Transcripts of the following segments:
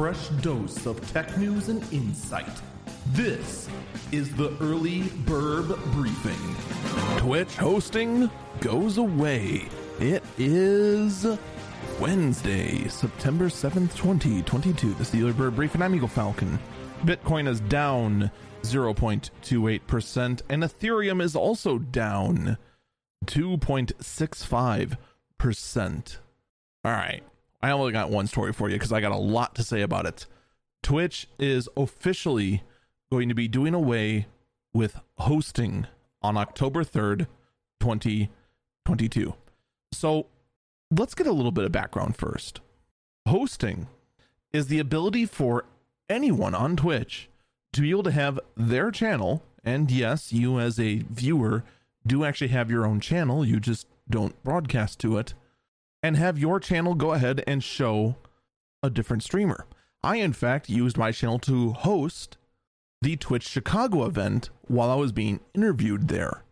fresh dose of tech news and insight. This is the Early Bird Briefing. Twitch hosting goes away. It is Wednesday, September 7th, 2022. This is the Early Bird Briefing. I'm Eagle Falcon. Bitcoin is down 0.28%, and Ethereum is also down 2.65%. All right. I only got one story for you because I got a lot to say about it. Twitch is officially going to be doing away with hosting on October 3rd, 2022. So let's get a little bit of background first. Hosting is the ability for anyone on Twitch to be able to have their channel. And yes, you as a viewer do actually have your own channel, you just don't broadcast to it and have your channel go ahead and show a different streamer. I, in fact, used my channel to host the Twitch Chicago event while I was being interviewed there.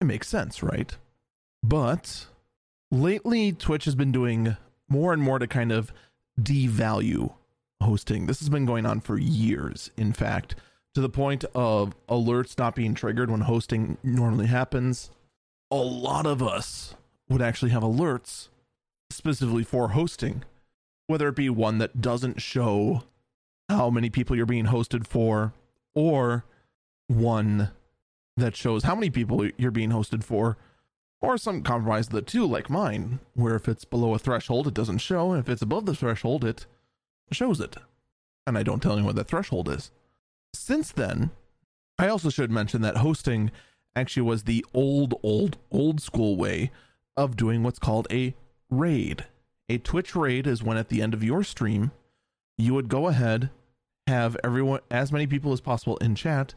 It makes sense, right? But lately, Twitch has been doing more and more to kind of devalue hosting. This has been going on for years, in fact, to the point of alerts not being triggered when hosting normally happens. A lot of us would actually have alerts specifically for hosting, whether it be one that doesn't show how many people you're being hosted for, or one that shows how many people you're being hosted for, or some compromise of the two, like mine, where if it's below a threshold, it doesn't show, and if it's above the threshold, it shows it. And I don't tell anyone what that threshold is. Since then, I also should mention that hosting actually was the old, old, old school way of doing what's called a raid. A Twitch raid is when at the end of your stream, you would go ahead, have everyone, as many people as possible in chat,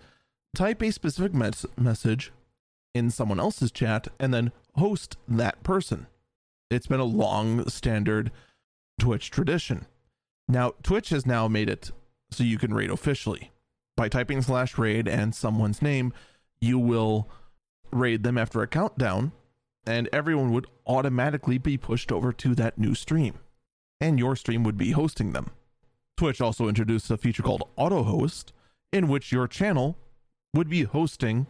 type a specific mes- message in someone else's chat, and then host that person. It's been a long standard Twitch tradition. Now, Twitch has now made it so you can raid officially. By typing slash raid and someone's name, you will raid them after a countdown and everyone would automatically be pushed over to that new stream, and your stream would be hosting them. Twitch also introduced a feature called Auto Host, in which your channel would be hosting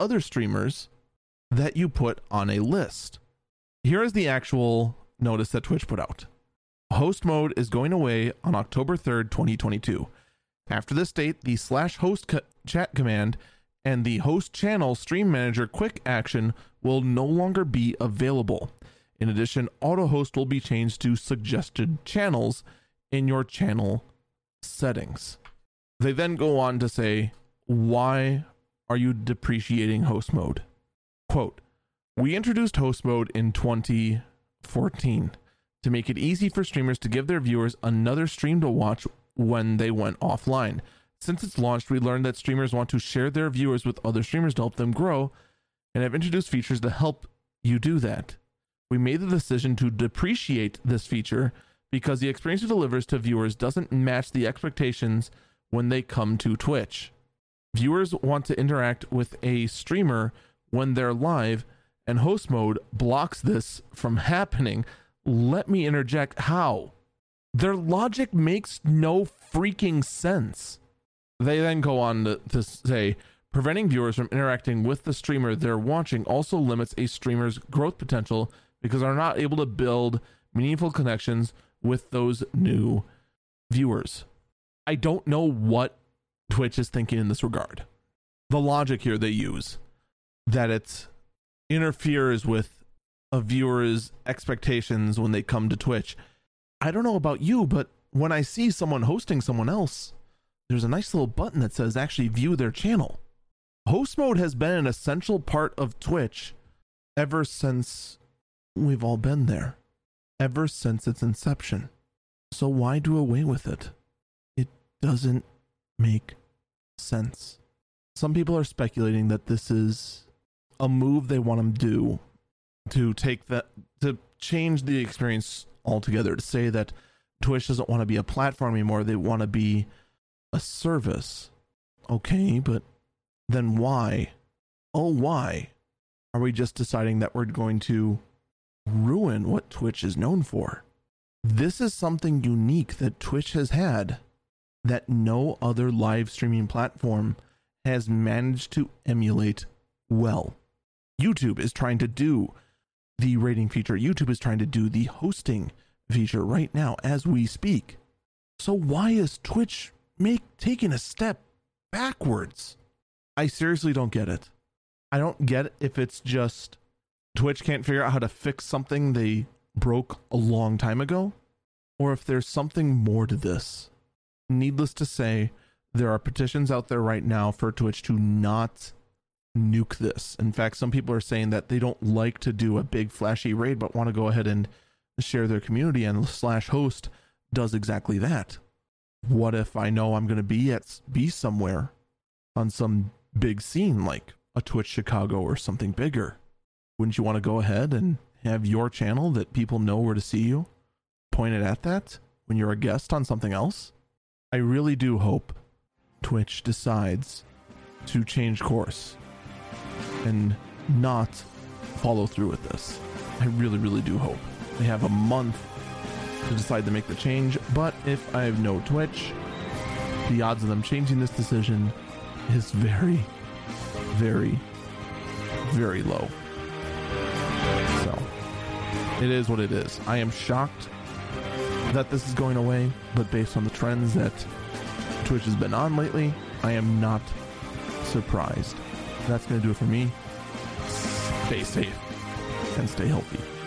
other streamers that you put on a list. Here is the actual notice that Twitch put out. Host mode is going away on October 3rd, 2022. After this date, the slash host co- chat command and the host channel stream manager quick action will no longer be available. In addition, auto host will be changed to suggested channels in your channel settings. They then go on to say, Why are you depreciating host mode? Quote, We introduced host mode in 2014 to make it easy for streamers to give their viewers another stream to watch when they went offline. Since it's launched, we learned that streamers want to share their viewers with other streamers to help them grow and have introduced features to help you do that. We made the decision to depreciate this feature because the experience it delivers to viewers doesn't match the expectations when they come to Twitch. Viewers want to interact with a streamer when they're live, and host mode blocks this from happening. Let me interject how? Their logic makes no freaking sense. They then go on to, to say preventing viewers from interacting with the streamer they're watching also limits a streamer's growth potential because they're not able to build meaningful connections with those new viewers. I don't know what Twitch is thinking in this regard. The logic here they use that it interferes with a viewer's expectations when they come to Twitch. I don't know about you, but when I see someone hosting someone else, there's a nice little button that says actually view their channel. Host mode has been an essential part of Twitch ever since we've all been there, ever since its inception. So why do away with it? It doesn't make sense. Some people are speculating that this is a move they want to do to take that to change the experience altogether to say that Twitch doesn't want to be a platform anymore they want to be a service. Okay, but then why? Oh, why are we just deciding that we're going to ruin what Twitch is known for? This is something unique that Twitch has had that no other live streaming platform has managed to emulate well. YouTube is trying to do the raiding feature, YouTube is trying to do the hosting feature right now as we speak. So why is Twitch make taking a step backwards? I seriously don't get it. I don't get if it's just Twitch can't figure out how to fix something they broke a long time ago, or if there's something more to this. Needless to say, there are petitions out there right now for Twitch to not nuke this. In fact, some people are saying that they don't like to do a big flashy raid, but want to go ahead and share their community, and slash host does exactly that. What if I know I'm going to be at be somewhere on some big scene like a Twitch Chicago or something bigger? Wouldn't you want to go ahead and have your channel that people know where to see you pointed at that when you're a guest on something else? I really do hope Twitch decides to change course and not follow through with this. I really, really do hope. They have a month to decide to make the change, but if I have no Twitch, the odds of them changing this decision is very, very, very low. So, it is what it is. I am shocked that this is going away, but based on the trends that Twitch has been on lately, I am not surprised. That's going to do it for me. Stay safe and stay healthy.